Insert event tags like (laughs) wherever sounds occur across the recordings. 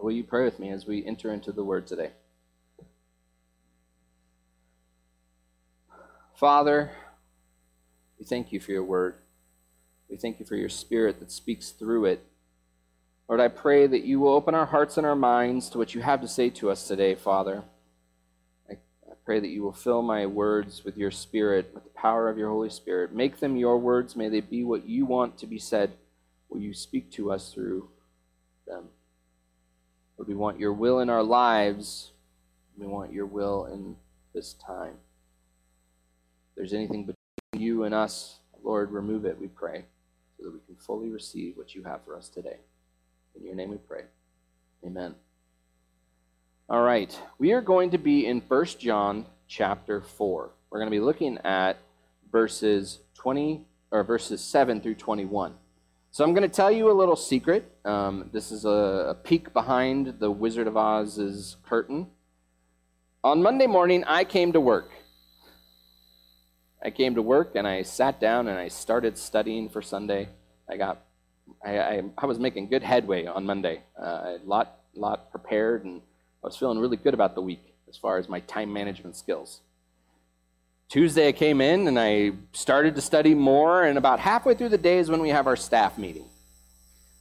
Will you pray with me as we enter into the word today? Father, we thank you for your word. We thank you for your spirit that speaks through it. Lord, I pray that you will open our hearts and our minds to what you have to say to us today, Father. I, I pray that you will fill my words with your spirit, with the power of your Holy Spirit. Make them your words. May they be what you want to be said. Will you speak to us through them? Lord, we want your will in our lives. We want your will in this time. If there's anything between you and us, Lord, remove it, we pray, so that we can fully receive what you have for us today. In your name we pray. Amen. All right. We are going to be in 1 John chapter 4. We're going to be looking at verses 20 or verses 7 through 21. So I'm going to tell you a little secret. Um, this is a, a peek behind the Wizard of Oz's curtain. On Monday morning, I came to work. I came to work and I sat down and I started studying for Sunday. I got I, I, I was making good headway on Monday. Uh, a lot, lot prepared, and I was feeling really good about the week as far as my time management skills. Tuesday, I came in and I started to study more, and about halfway through the day is when we have our staff meeting.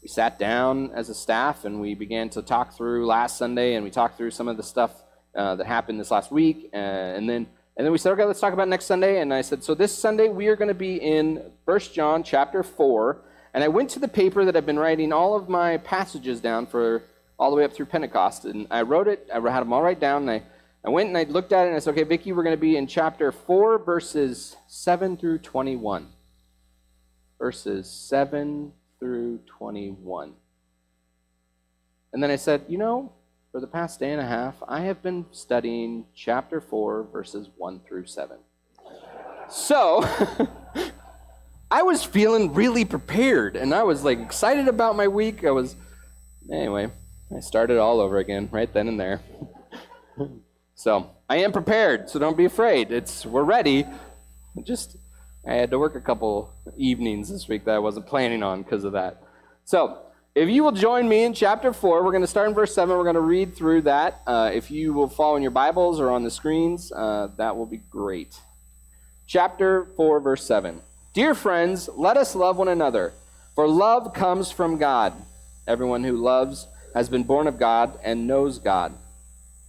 We sat down as a staff and we began to talk through last Sunday, and we talked through some of the stuff uh, that happened this last week, uh, and then and then we said, okay, let's talk about next Sunday. And I said, so this Sunday we are going to be in 1 John chapter 4, and I went to the paper that I've been writing all of my passages down for all the way up through Pentecost. And I wrote it, I had them all right down. And I, I went and I looked at it and I said, okay, Vicki, we're going to be in chapter 4, verses 7 through 21. Verses 7 through 21. And then I said, you know, for the past day and a half, I have been studying chapter 4, verses 1 through 7. So, (laughs) I was feeling really prepared and I was like excited about my week. I was, anyway, I started all over again right then and there. (laughs) so I am prepared, so don't be afraid. It's we're ready. Just I had to work a couple evenings this week that I wasn't planning on because of that. So if you will join me in chapter 4, we're going to start in verse 7. We're going to read through that. Uh, if you will follow in your Bibles or on the screens, uh, that will be great. Chapter 4, verse 7. Dear friends, let us love one another, for love comes from God. Everyone who loves has been born of God and knows God.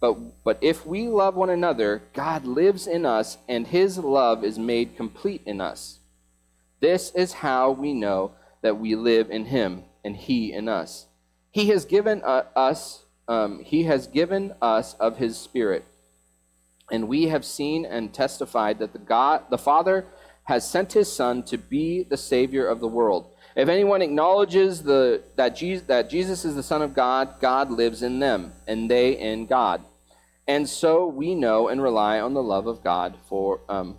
but, but if we love one another, God lives in us, and his love is made complete in us. This is how we know that we live in him, and he in us. He has given uh, us, um, he has given us of his Spirit, and we have seen and testified that the God, the Father has sent his Son to be the Savior of the world. If anyone acknowledges the, that, Jesus, that Jesus is the Son of God, God lives in them, and they in God. And so we know and rely on the love of God for, um,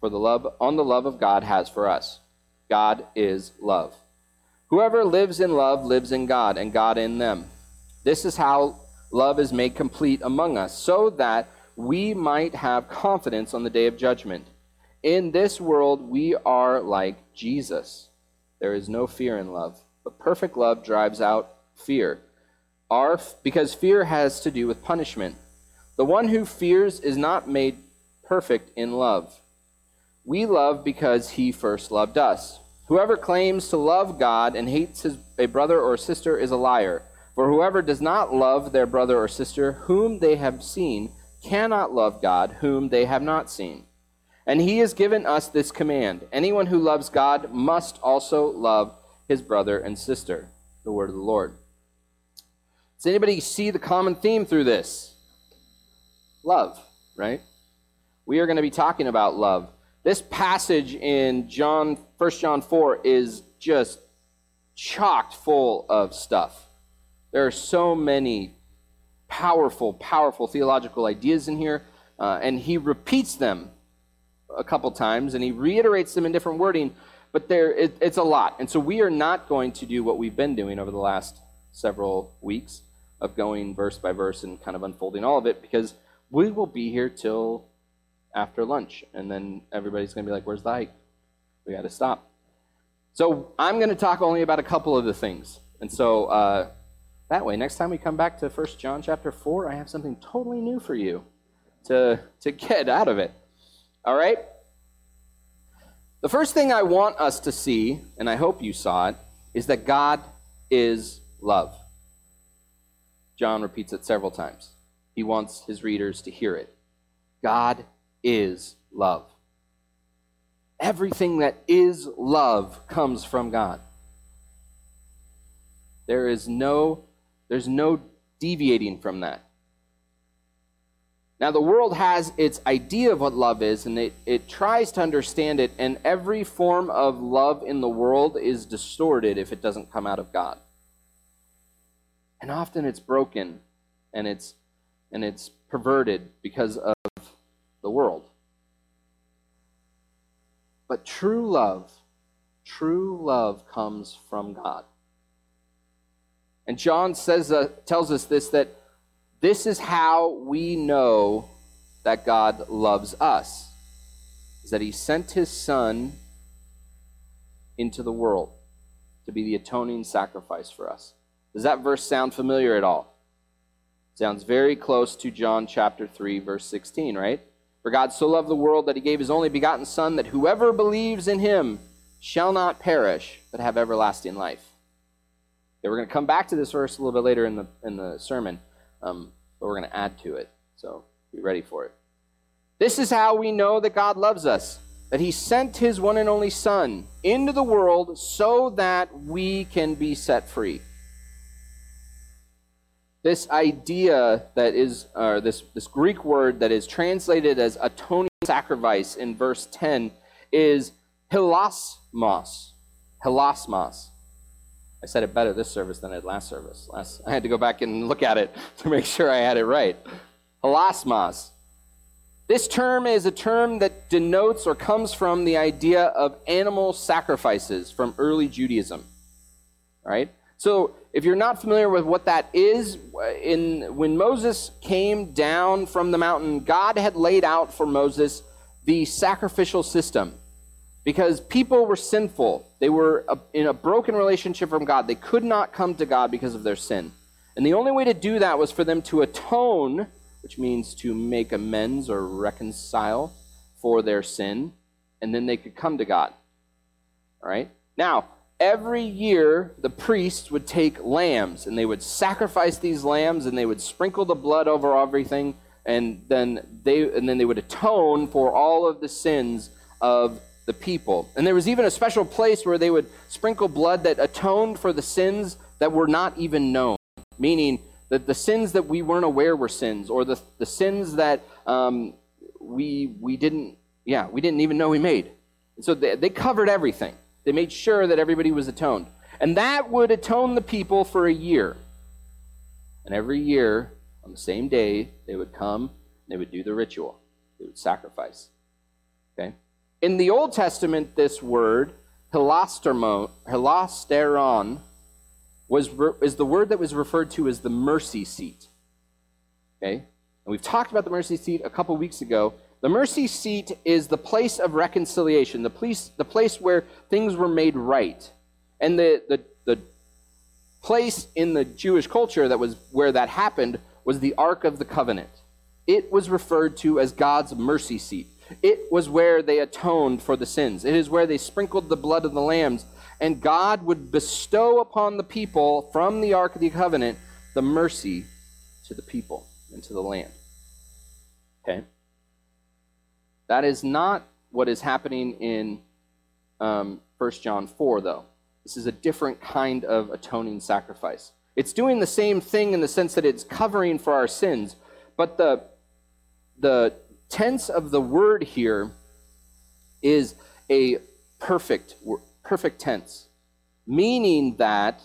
for the love on the love of God has for us. God is love. Whoever lives in love lives in God, and God in them. This is how love is made complete among us, so that we might have confidence on the day of judgment. In this world, we are like Jesus. There is no fear in love, but perfect love drives out fear. Our, because fear has to do with punishment. The one who fears is not made perfect in love. We love because he first loved us. Whoever claims to love God and hates his, a brother or sister is a liar. For whoever does not love their brother or sister whom they have seen cannot love God whom they have not seen. And he has given us this command anyone who loves God must also love his brother and sister. The word of the Lord. Does anybody see the common theme through this? Love, right? We are going to be talking about love. This passage in John 1 John 4 is just chocked full of stuff. There are so many powerful, powerful theological ideas in here, uh, and he repeats them a couple times and he reiterates them in different wording, but there it, it's a lot. And so we are not going to do what we've been doing over the last several weeks of going verse by verse and kind of unfolding all of it because we will be here till after lunch, and then everybody's going to be like, "Where's the hike? We got to stop." So I'm going to talk only about a couple of the things, and so uh, that way, next time we come back to 1 John chapter four, I have something totally new for you to to get out of it. All right. The first thing I want us to see, and I hope you saw it, is that God is love. John repeats it several times. He wants his readers to hear it. God is love. Everything that is love comes from God. There is no there's no deviating from that. Now, the world has its idea of what love is, and it, it tries to understand it, and every form of love in the world is distorted if it doesn't come out of God. And often it's broken and it's, and it's perverted because of the world. But true love, true love comes from God. And John says, uh, tells us this that this is how we know that God loves us. Is that he sent his son into the world to be the atoning sacrifice for us. Does that verse sound familiar at all? Sounds very close to John chapter 3 verse 16, right? For God so loved the world that he gave his only begotten son that whoever believes in him shall not perish but have everlasting life. Okay, we're going to come back to this verse a little bit later in the in the sermon. Um, but we're going to add to it. So be ready for it. This is how we know that God loves us that he sent his one and only Son into the world so that we can be set free. This idea that is, or this, this Greek word that is translated as atoning sacrifice in verse 10 is hilasmos. Hilasmos. I said it better this service than at last service. Last, I had to go back and look at it (laughs) to make sure I had it right. Halasmas. This term is a term that denotes or comes from the idea of animal sacrifices from early Judaism. Right? So, if you're not familiar with what that is, uh, in, when Moses came down from the mountain, God had laid out for Moses the sacrificial system because people were sinful. They were in a broken relationship from God. They could not come to God because of their sin. And the only way to do that was for them to atone, which means to make amends or reconcile for their sin, and then they could come to God. All right? Now, every year the priests would take lambs and they would sacrifice these lambs and they would sprinkle the blood over everything and then they and then they would atone for all of the sins of the people. And there was even a special place where they would sprinkle blood that atoned for the sins that were not even known, meaning that the sins that we weren't aware were sins, or the, the sins that um, we, we didn't, yeah, we didn't even know we made. And so they, they covered everything. They made sure that everybody was atoned. And that would atone the people for a year. And every year, on the same day, they would come, they would do the ritual. They would sacrifice. Okay? In the Old Testament, this word, hilasterion, was, is the word that was referred to as the mercy seat. Okay? And we've talked about the mercy seat a couple weeks ago. The mercy seat is the place of reconciliation, the place, the place where things were made right. And the, the, the place in the Jewish culture that was where that happened was the Ark of the Covenant. It was referred to as God's mercy seat. It was where they atoned for the sins. It is where they sprinkled the blood of the lambs. And God would bestow upon the people from the Ark of the Covenant the mercy to the people and to the land. Okay? That is not what is happening in um, 1 John 4, though. This is a different kind of atoning sacrifice. It's doing the same thing in the sense that it's covering for our sins, but the, the tense of the word here is a perfect perfect tense, meaning that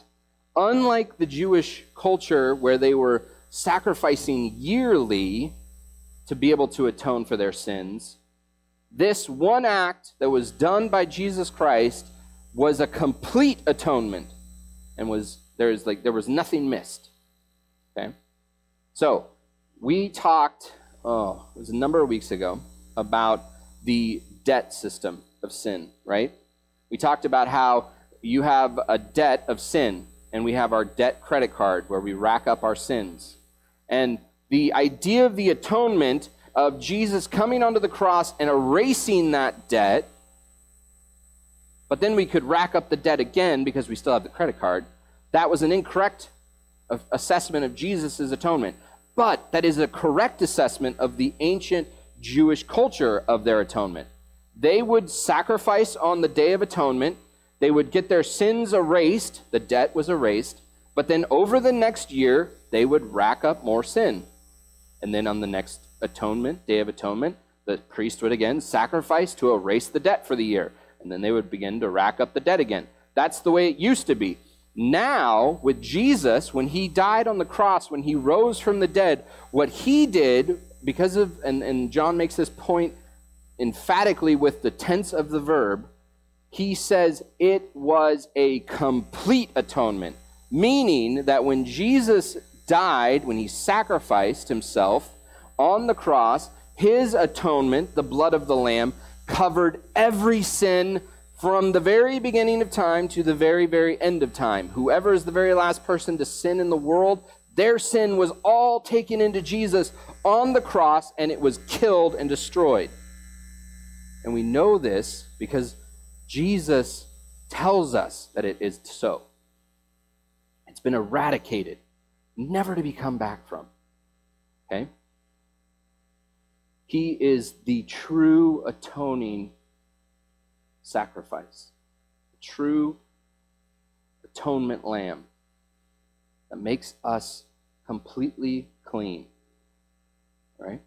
unlike the Jewish culture where they were sacrificing yearly to be able to atone for their sins, this one act that was done by Jesus Christ was a complete atonement and was there's like there was nothing missed. Okay? So, we talked oh, it was a number of weeks ago about the debt system of sin, right? We talked about how you have a debt of sin and we have our debt credit card where we rack up our sins. And the idea of the atonement of Jesus coming onto the cross and erasing that debt, but then we could rack up the debt again because we still have the credit card, that was an incorrect assessment of Jesus' atonement. But that is a correct assessment of the ancient Jewish culture of their atonement. They would sacrifice on the Day of Atonement they would get their sins erased, the debt was erased, but then over the next year, they would rack up more sin. And then on the next atonement, Day of Atonement, the priest would again sacrifice to erase the debt for the year. And then they would begin to rack up the debt again. That's the way it used to be. Now, with Jesus, when he died on the cross, when he rose from the dead, what he did, because of, and, and John makes this point emphatically with the tense of the verb, he says it was a complete atonement, meaning that when Jesus died, when he sacrificed himself on the cross, his atonement, the blood of the Lamb, covered every sin from the very beginning of time to the very, very end of time. Whoever is the very last person to sin in the world, their sin was all taken into Jesus on the cross and it was killed and destroyed. And we know this because Jesus tells us that it is so. It's been eradicated, never to be come back from. Okay? He is the true atoning sacrifice, the true atonement lamb that makes us completely clean. Right?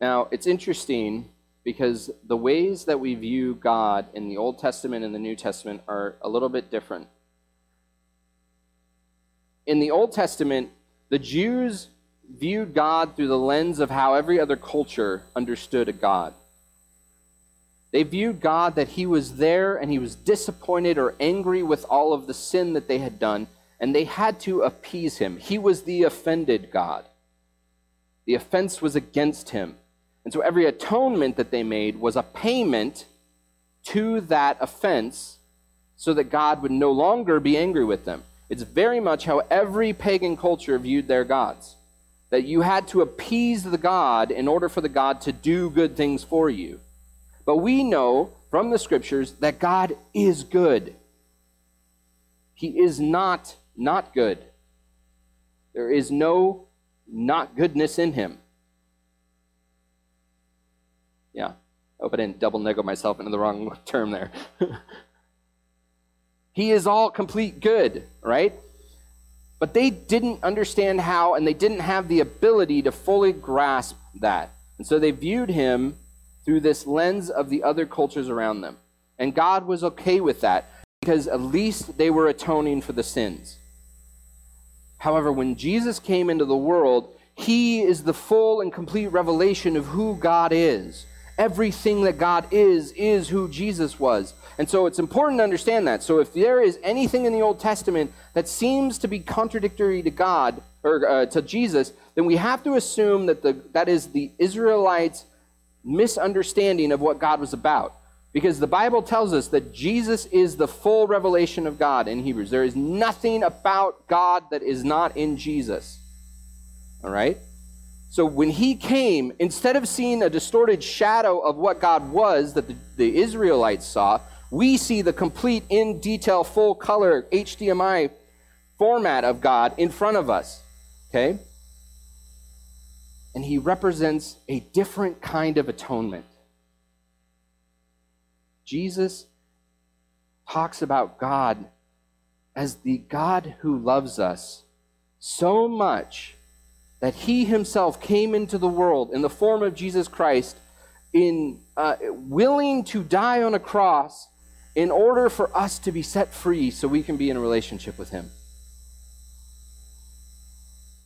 Now, it's interesting because the ways that we view God in the Old Testament and the New Testament are a little bit different. In the Old Testament, the Jews viewed God through the lens of how every other culture understood a God. They viewed God that he was there and he was disappointed or angry with all of the sin that they had done, and they had to appease him. He was the offended God. The offense was against him. And so every atonement that they made was a payment to that offense so that God would no longer be angry with them. It's very much how every pagan culture viewed their gods. That you had to appease the God in order for the God to do good things for you. But we know from the scriptures that God is good. He is not not good. There is no not goodness in him. Yeah. I hope I didn't double nego myself into the wrong (laughs) term there. (laughs) he is all complete good, right? But they didn't understand how, and they didn't have the ability to fully grasp that. And so they viewed him through this lens of the other cultures around them. And God was okay with that because at least they were atoning for the sins. However, when Jesus came into the world, he is the full and complete revelation of who God is. Everything that God is, is who Jesus was. And so it's important to understand that. So if there is anything in the Old Testament that seems to be contradictory to God or uh, to Jesus, then we have to assume that the, that is the Israelites' misunderstanding of what God was about. Because the Bible tells us that Jesus is the full revelation of God in Hebrews. There is nothing about God that is not in Jesus. All right? So when he came, instead of seeing a distorted shadow of what God was that the, the Israelites saw, we see the complete, in detail, full color HDMI format of God in front of us. Okay? And he represents a different kind of atonement. Jesus talks about God as the God who loves us so much that he himself came into the world in the form of Jesus Christ, in uh, willing to die on a cross in order for us to be set free so we can be in a relationship with Him.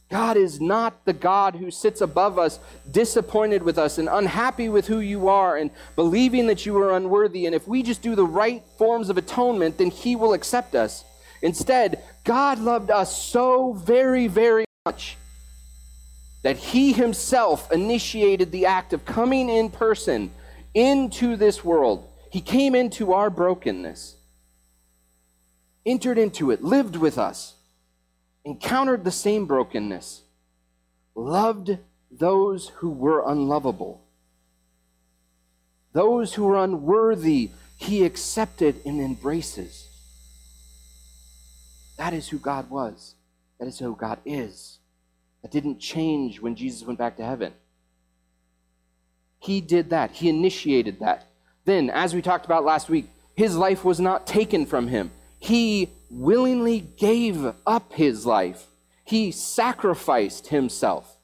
God is not the God who sits above us, disappointed with us and unhappy with who you are and believing that you are unworthy. And if we just do the right forms of atonement, then He will accept us. Instead, God loved us so very, very much that He Himself initiated the act of coming in person into this world. He came into our brokenness, entered into it, lived with us encountered the same brokenness, loved those who were unlovable. Those who were unworthy, he accepted and embraces. That is who God was. That is who God is. That didn't change when Jesus went back to heaven. He did that, he initiated that. Then, as we talked about last week, his life was not taken from him. He willingly gave up his life. He sacrificed himself.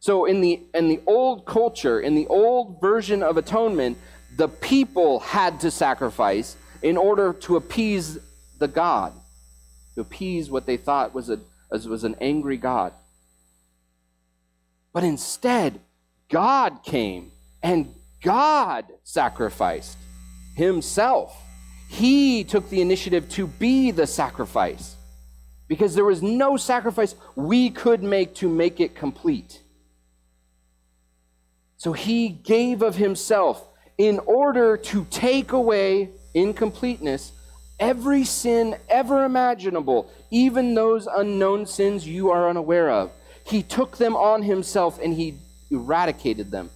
So in the in the old culture, in the old version of atonement, the people had to sacrifice in order to appease the God, to appease what they thought was a was an angry God. But instead, God came and God sacrificed himself. He took the initiative to be the sacrifice because there was no sacrifice we could make to make it complete. So he gave of himself in order to take away incompleteness every sin ever imaginable, even those unknown sins you are unaware of. He took them on himself and he eradicated them.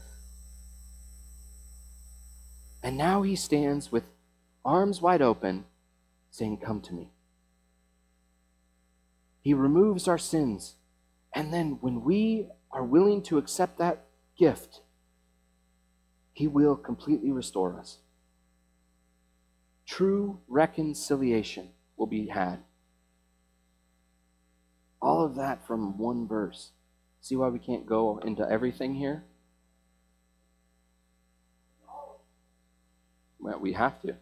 And now he stands with arms wide open, saying, Come to me. He removes our sins. And then when we are willing to accept that gift, He will completely restore us. True reconciliation will be had. All of that from one verse. See why we can't go into everything here? Well, we have to.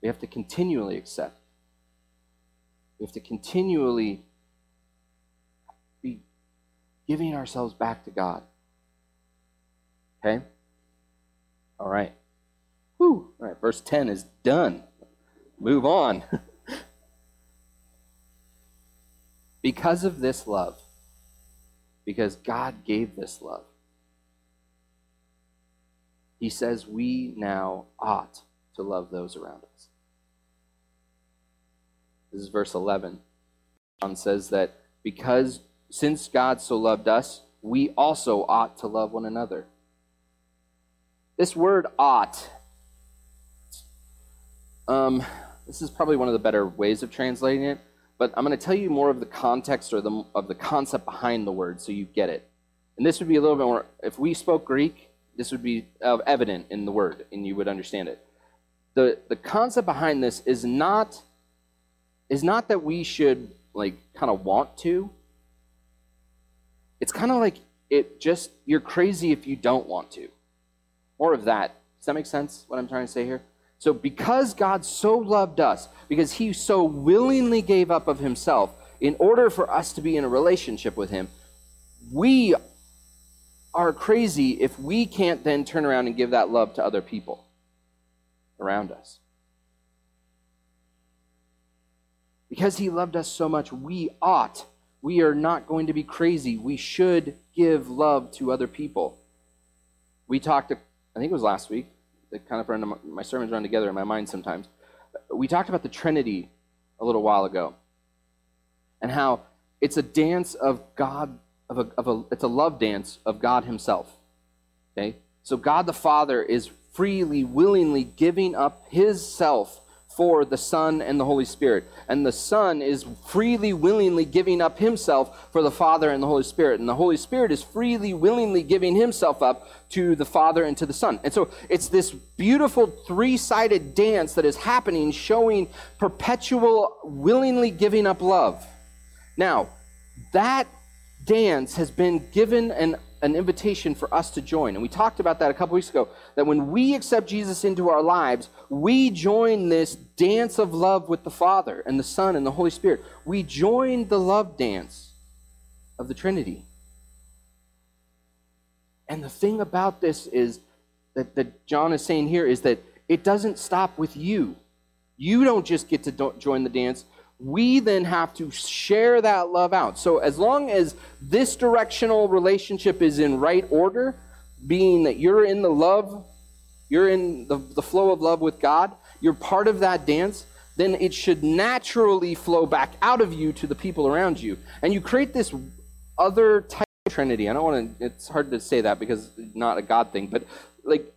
We have to continually accept. We have to continually be giving ourselves back to God. Okay? All right. Whew. All right, verse 10 is done. Move on. (laughs) because of this love, because God gave this love, he says we now ought to love those around us. This is verse 11. John says that because since God so loved us, we also ought to love one another. This word ought, um, this is probably one of the better ways of translating it, but I'm going to tell you more of the context or the, of the concept behind the word so you get it. And this would be a little bit more, if we spoke Greek, this would be uh, evident in the word and you would understand it. The, the concept behind this is not is not that we should like kind of want to. It's kind of like it just you're crazy if you don't want to. More of that. Does that make sense what I'm trying to say here? So because God so loved us, because he so willingly gave up of himself in order for us to be in a relationship with him, we are crazy if we can't then turn around and give that love to other people around us. Because he loved us so much, we ought. We are not going to be crazy. We should give love to other people. We talked, I think it was last week, the kind of run my sermons run together in my mind sometimes. We talked about the Trinity a little while ago and how it's a dance of God, of a, of a, it's a love dance of God Himself. Okay? So God the Father is freely, willingly giving up His self for the Son and the Holy Spirit. And the Son is freely, willingly giving up himself for the Father and the Holy Spirit. And the Holy Spirit is freely, willingly giving himself up to the Father and to the Son. And so it's this beautiful three sided dance that is happening, showing perpetual, willingly giving up love. Now, that dance has been given an an invitation for us to join. And we talked about that a couple weeks ago that when we accept Jesus into our lives, we join this dance of love with the Father and the Son and the Holy Spirit. We join the love dance of the Trinity. And the thing about this is that, that John is saying here is that it doesn't stop with you. You don't just get to do- join the dance. We then have to share that love out. So, as long as this directional relationship is in right order, being that you're in the love, you're in the, the flow of love with God, you're part of that dance, then it should naturally flow back out of you to the people around you. And you create this other type of Trinity. I don't want to, it's hard to say that because it's not a God thing, but like,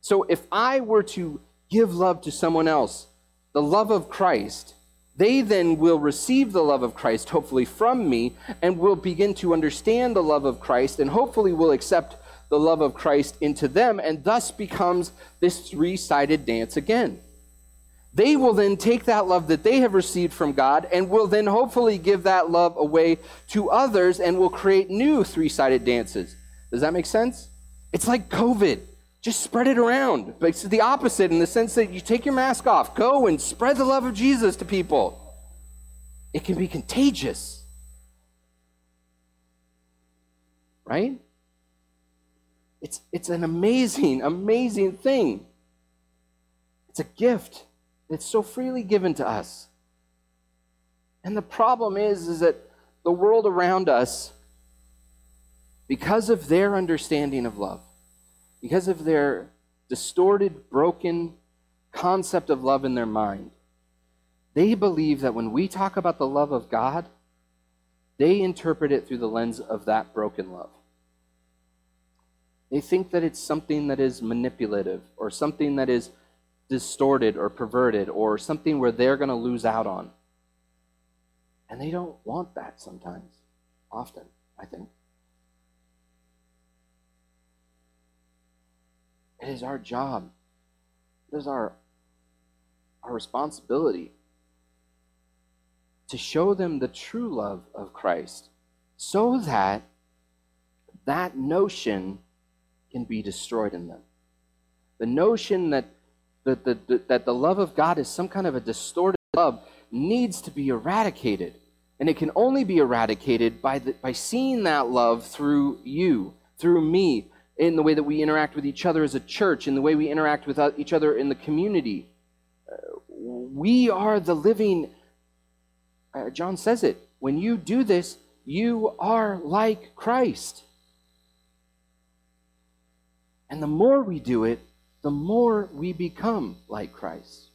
so if I were to give love to someone else, the love of Christ, they then will receive the love of Christ, hopefully from me, and will begin to understand the love of Christ, and hopefully will accept the love of Christ into them, and thus becomes this three sided dance again. They will then take that love that they have received from God and will then hopefully give that love away to others and will create new three sided dances. Does that make sense? It's like COVID. Just spread it around. But it's the opposite in the sense that you take your mask off, go and spread the love of Jesus to people. It can be contagious. Right? It's, it's an amazing, amazing thing. It's a gift that's so freely given to us. And the problem is, is that the world around us, because of their understanding of love, because of their distorted, broken concept of love in their mind, they believe that when we talk about the love of God, they interpret it through the lens of that broken love. They think that it's something that is manipulative or something that is distorted or perverted or something where they're going to lose out on. And they don't want that sometimes, often, I think. It is our job. It is our, our responsibility to show them the true love of Christ so that that notion can be destroyed in them. The notion that the, the, the, that the love of God is some kind of a distorted love needs to be eradicated. And it can only be eradicated by, the, by seeing that love through you, through me, in the way that we interact with each other as a church, in the way we interact with each other in the community. Uh, we are the living, uh, John says it, when you do this, you are like Christ. And the more we do it, the more we become like Christ.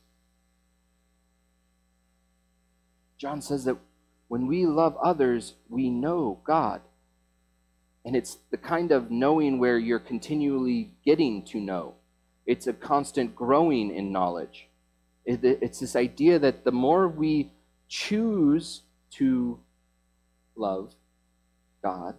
John says that when we love others, we know God. And it's the kind of knowing where you're continually getting to know. It's a constant growing in knowledge. It's this idea that the more we choose to love God,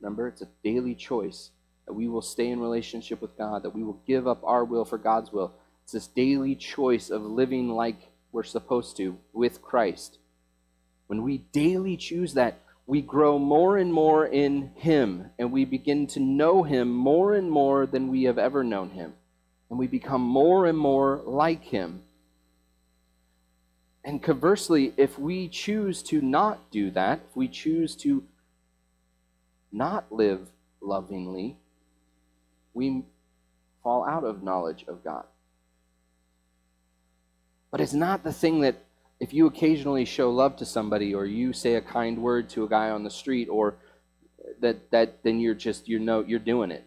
remember, it's a daily choice that we will stay in relationship with God, that we will give up our will for God's will. It's this daily choice of living like we're supposed to with Christ. When we daily choose that, we grow more and more in Him, and we begin to know Him more and more than we have ever known Him. And we become more and more like Him. And conversely, if we choose to not do that, if we choose to not live lovingly, we fall out of knowledge of God. But it's not the thing that if you occasionally show love to somebody or you say a kind word to a guy on the street or that that then you're just you know you're doing it.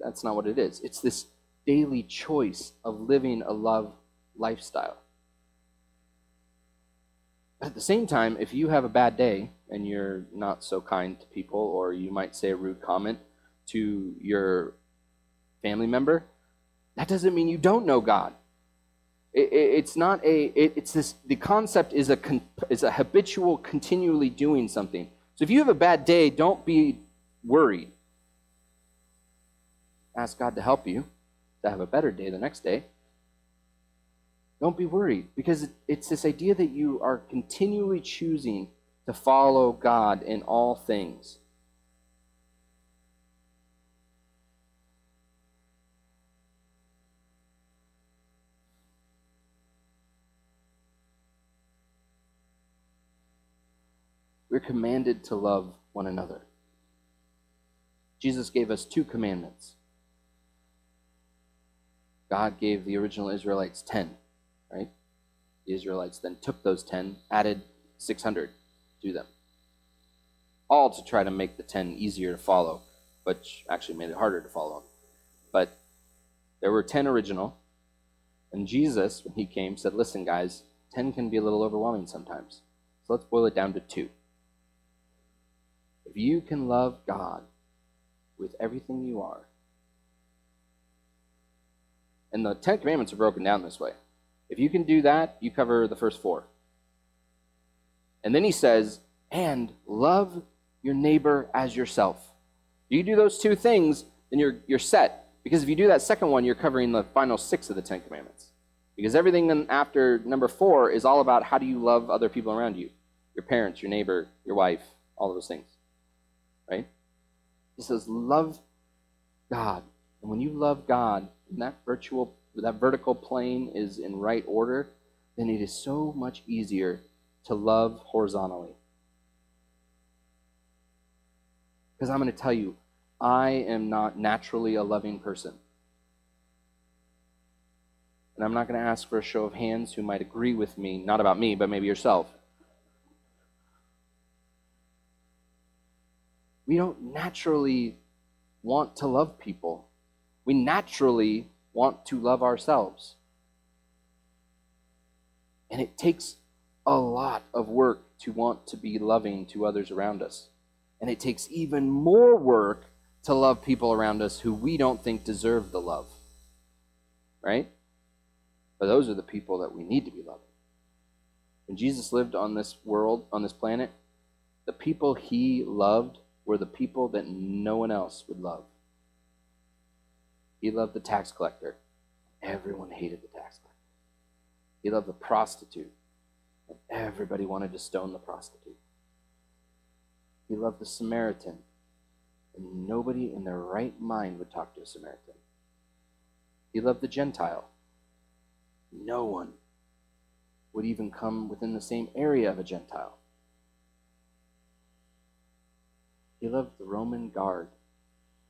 That's not what it is. It's this daily choice of living a love lifestyle. At the same time if you have a bad day and you're not so kind to people or you might say a rude comment to your family member that doesn't mean you don't know god it, it, it's not a. It, it's this. The concept is a is a habitual, continually doing something. So if you have a bad day, don't be worried. Ask God to help you to have a better day the next day. Don't be worried because it's this idea that you are continually choosing to follow God in all things. We're commanded to love one another. Jesus gave us two commandments. God gave the original Israelites 10, right? The Israelites then took those 10, added 600 to them. All to try to make the 10 easier to follow, which actually made it harder to follow. But there were 10 original, and Jesus, when he came, said, Listen, guys, 10 can be a little overwhelming sometimes. So let's boil it down to two. If you can love God with everything you are, and the Ten Commandments are broken down this way. If you can do that, you cover the first four. And then he says, and love your neighbor as yourself. You do those two things, then you're, you're set. Because if you do that second one, you're covering the final six of the Ten Commandments. Because everything after number four is all about how do you love other people around you your parents, your neighbor, your wife, all those things. He says, love God. And when you love God, and that virtual that vertical plane is in right order, then it is so much easier to love horizontally. Because I'm going to tell you, I am not naturally a loving person. And I'm not going to ask for a show of hands who might agree with me, not about me, but maybe yourself. We don't naturally want to love people. We naturally want to love ourselves. And it takes a lot of work to want to be loving to others around us. And it takes even more work to love people around us who we don't think deserve the love. Right? But those are the people that we need to be loving. When Jesus lived on this world, on this planet, the people he loved were the people that no one else would love. He loved the tax collector. Everyone hated the tax collector. He loved the prostitute, and everybody wanted to stone the prostitute. He loved the Samaritan, and nobody in their right mind would talk to a Samaritan. He loved the Gentile. No one would even come within the same area of a Gentile. He loved the Roman guard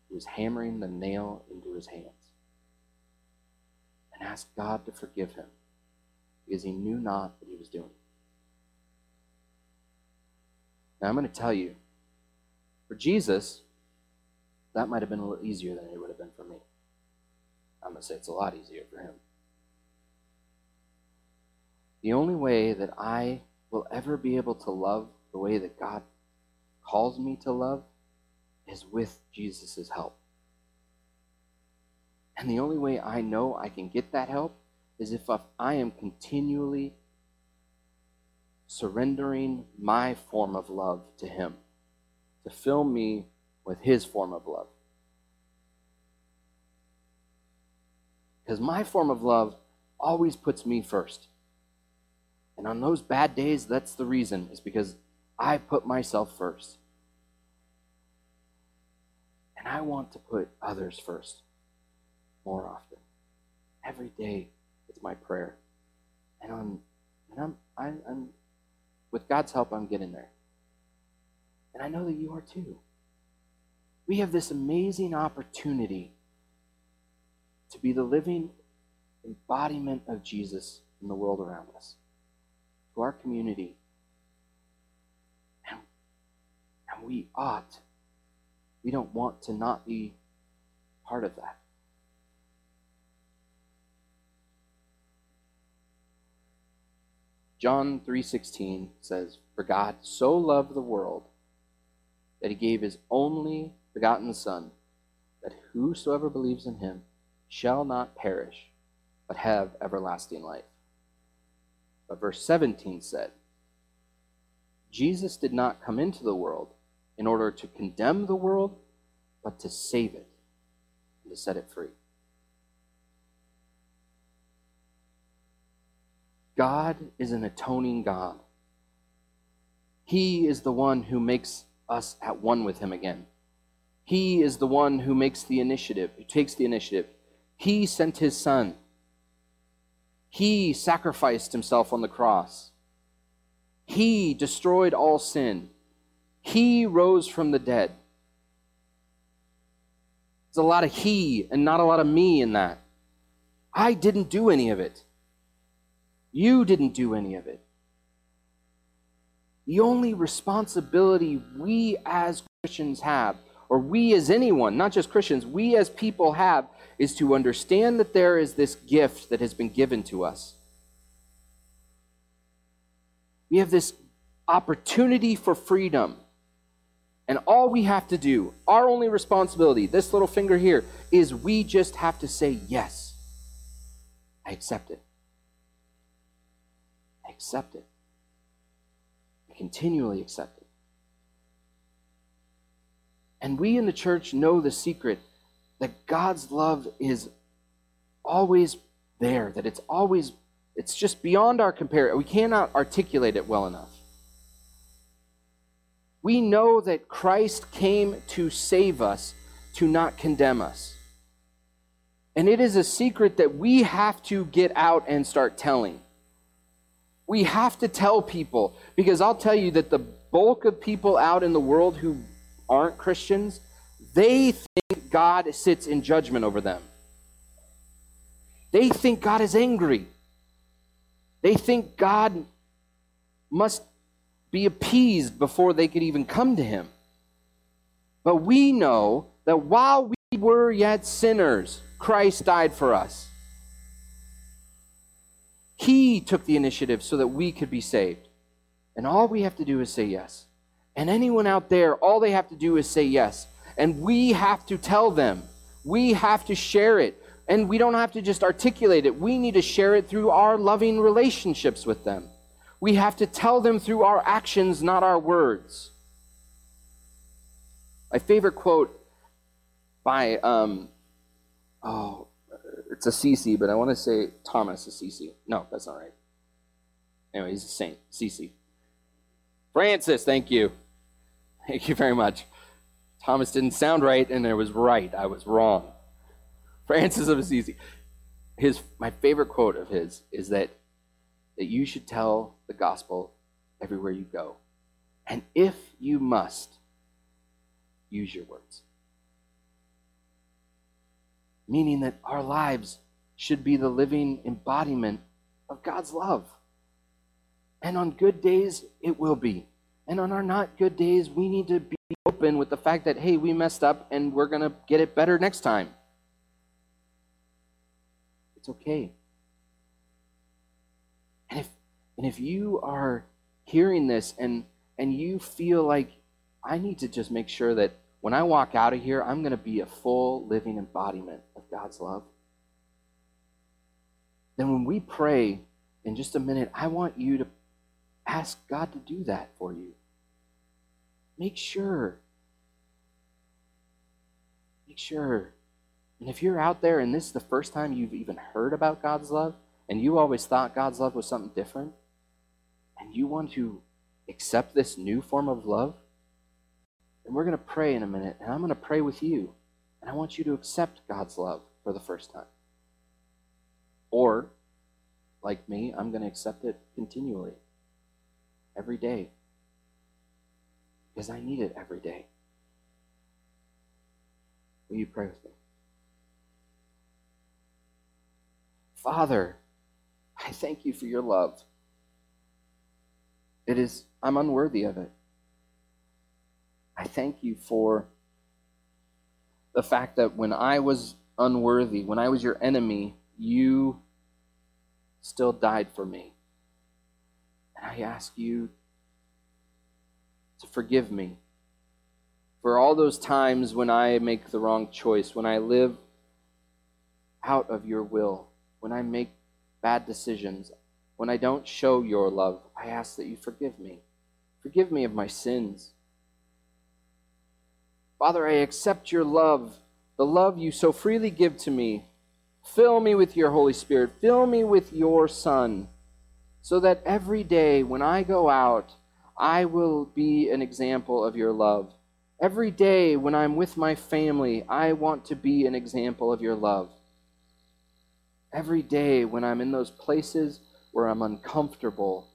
who was hammering the nail into his hands and asked God to forgive him because he knew not what he was doing. Now, I'm going to tell you, for Jesus, that might have been a little easier than it would have been for me. I'm going to say it's a lot easier for him. The only way that I will ever be able to love the way that God calls me to love is with Jesus' help. And the only way I know I can get that help is if I am continually surrendering my form of love to Him to fill me with His form of love. Because my form of love always puts me first. And on those bad days, that's the reason, is because I put myself first. And I want to put others first more often. Every day, it's my prayer. And I'm, and I'm, I, am i am with God's help, I'm getting there. And I know that you are too. We have this amazing opportunity to be the living embodiment of Jesus in the world around us, to our community. And, and we ought we don't want to not be part of that. John 3:16 says, "For God so loved the world that he gave his only begotten son, that whosoever believes in him shall not perish, but have everlasting life." But verse 17 said, Jesus did not come into the world in order to condemn the world, but to save it and to set it free. God is an atoning God. He is the one who makes us at one with Him again. He is the one who makes the initiative, who takes the initiative. He sent His Son. He sacrificed Himself on the cross. He destroyed all sin. He rose from the dead. There's a lot of he and not a lot of me in that. I didn't do any of it. You didn't do any of it. The only responsibility we as Christians have, or we as anyone, not just Christians, we as people have, is to understand that there is this gift that has been given to us. We have this opportunity for freedom. And all we have to do, our only responsibility, this little finger here, is we just have to say, Yes, I accept it. I accept it. I continually accept it. And we in the church know the secret that God's love is always there, that it's always, it's just beyond our compare. We cannot articulate it well enough. We know that Christ came to save us, to not condemn us. And it is a secret that we have to get out and start telling. We have to tell people, because I'll tell you that the bulk of people out in the world who aren't Christians, they think God sits in judgment over them. They think God is angry. They think God must be appeased before they could even come to Him. But we know that while we were yet sinners, Christ died for us. He took the initiative so that we could be saved. And all we have to do is say yes. And anyone out there, all they have to do is say yes. And we have to tell them. We have to share it. And we don't have to just articulate it. We need to share it through our loving relationships with them. We have to tell them through our actions, not our words. My favorite quote by, um, oh, it's Assisi, but I want to say Thomas Assisi. No, that's not right. Anyway, he's a saint, Assisi. Francis, thank you. Thank you very much. Thomas didn't sound right, and I was right. I was wrong. Francis of Assisi. His, my favorite quote of his is that, that you should tell the gospel everywhere you go. And if you must, use your words. Meaning that our lives should be the living embodiment of God's love. And on good days, it will be. And on our not good days, we need to be open with the fact that, hey, we messed up and we're going to get it better next time. It's okay. And if, and if you are hearing this and, and you feel like, I need to just make sure that when I walk out of here, I'm going to be a full living embodiment of God's love. Then when we pray in just a minute, I want you to ask God to do that for you. Make sure. Make sure. And if you're out there and this is the first time you've even heard about God's love, and you always thought God's love was something different, and you want to accept this new form of love, then we're going to pray in a minute, and I'm going to pray with you. And I want you to accept God's love for the first time. Or, like me, I'm going to accept it continually, every day because I need it every day. Will you pray with me? Father, I thank you for your love. It is, I'm unworthy of it. I thank you for the fact that when I was unworthy, when I was your enemy, you still died for me. And I ask you to forgive me for all those times when I make the wrong choice, when I live out of your will, when I make bad decisions, when I don't show your love. I ask that you forgive me. Forgive me of my sins. Father, I accept your love, the love you so freely give to me. Fill me with your Holy Spirit. Fill me with your Son, so that every day when I go out, I will be an example of your love. Every day when I'm with my family, I want to be an example of your love. Every day when I'm in those places where I'm uncomfortable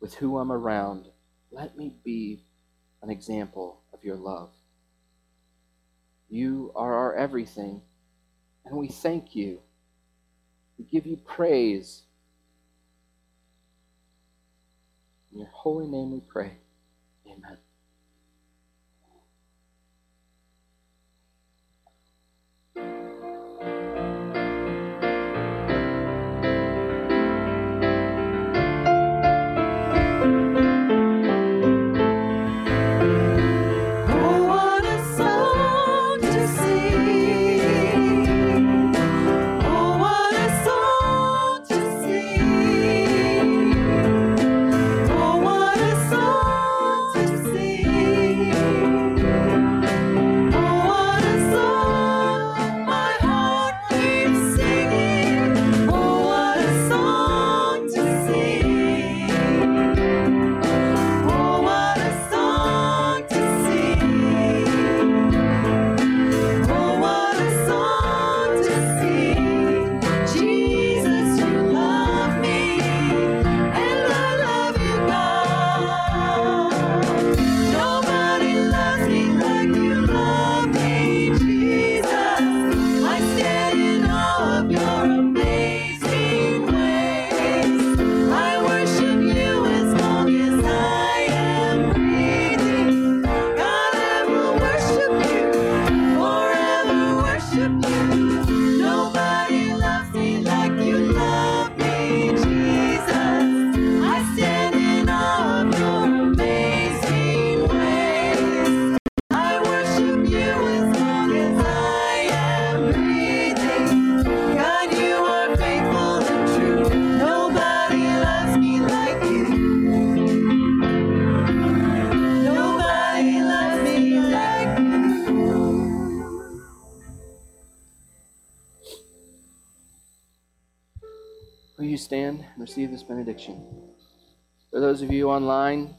with who I'm around, let me be an example of your love. You are our everything, and we thank you. We give you praise. In your holy name we pray. Amen. Stand and receive this benediction. For those of you online,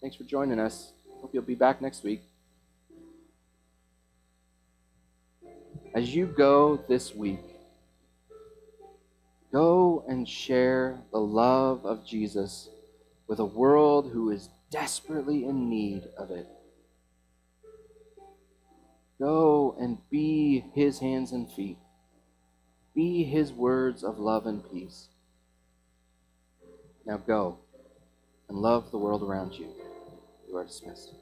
thanks for joining us. Hope you'll be back next week. As you go this week, go and share the love of Jesus with a world who is desperately in need of it. Go and be his hands and feet. Be his words of love and peace. Now go and love the world around you. You are dismissed.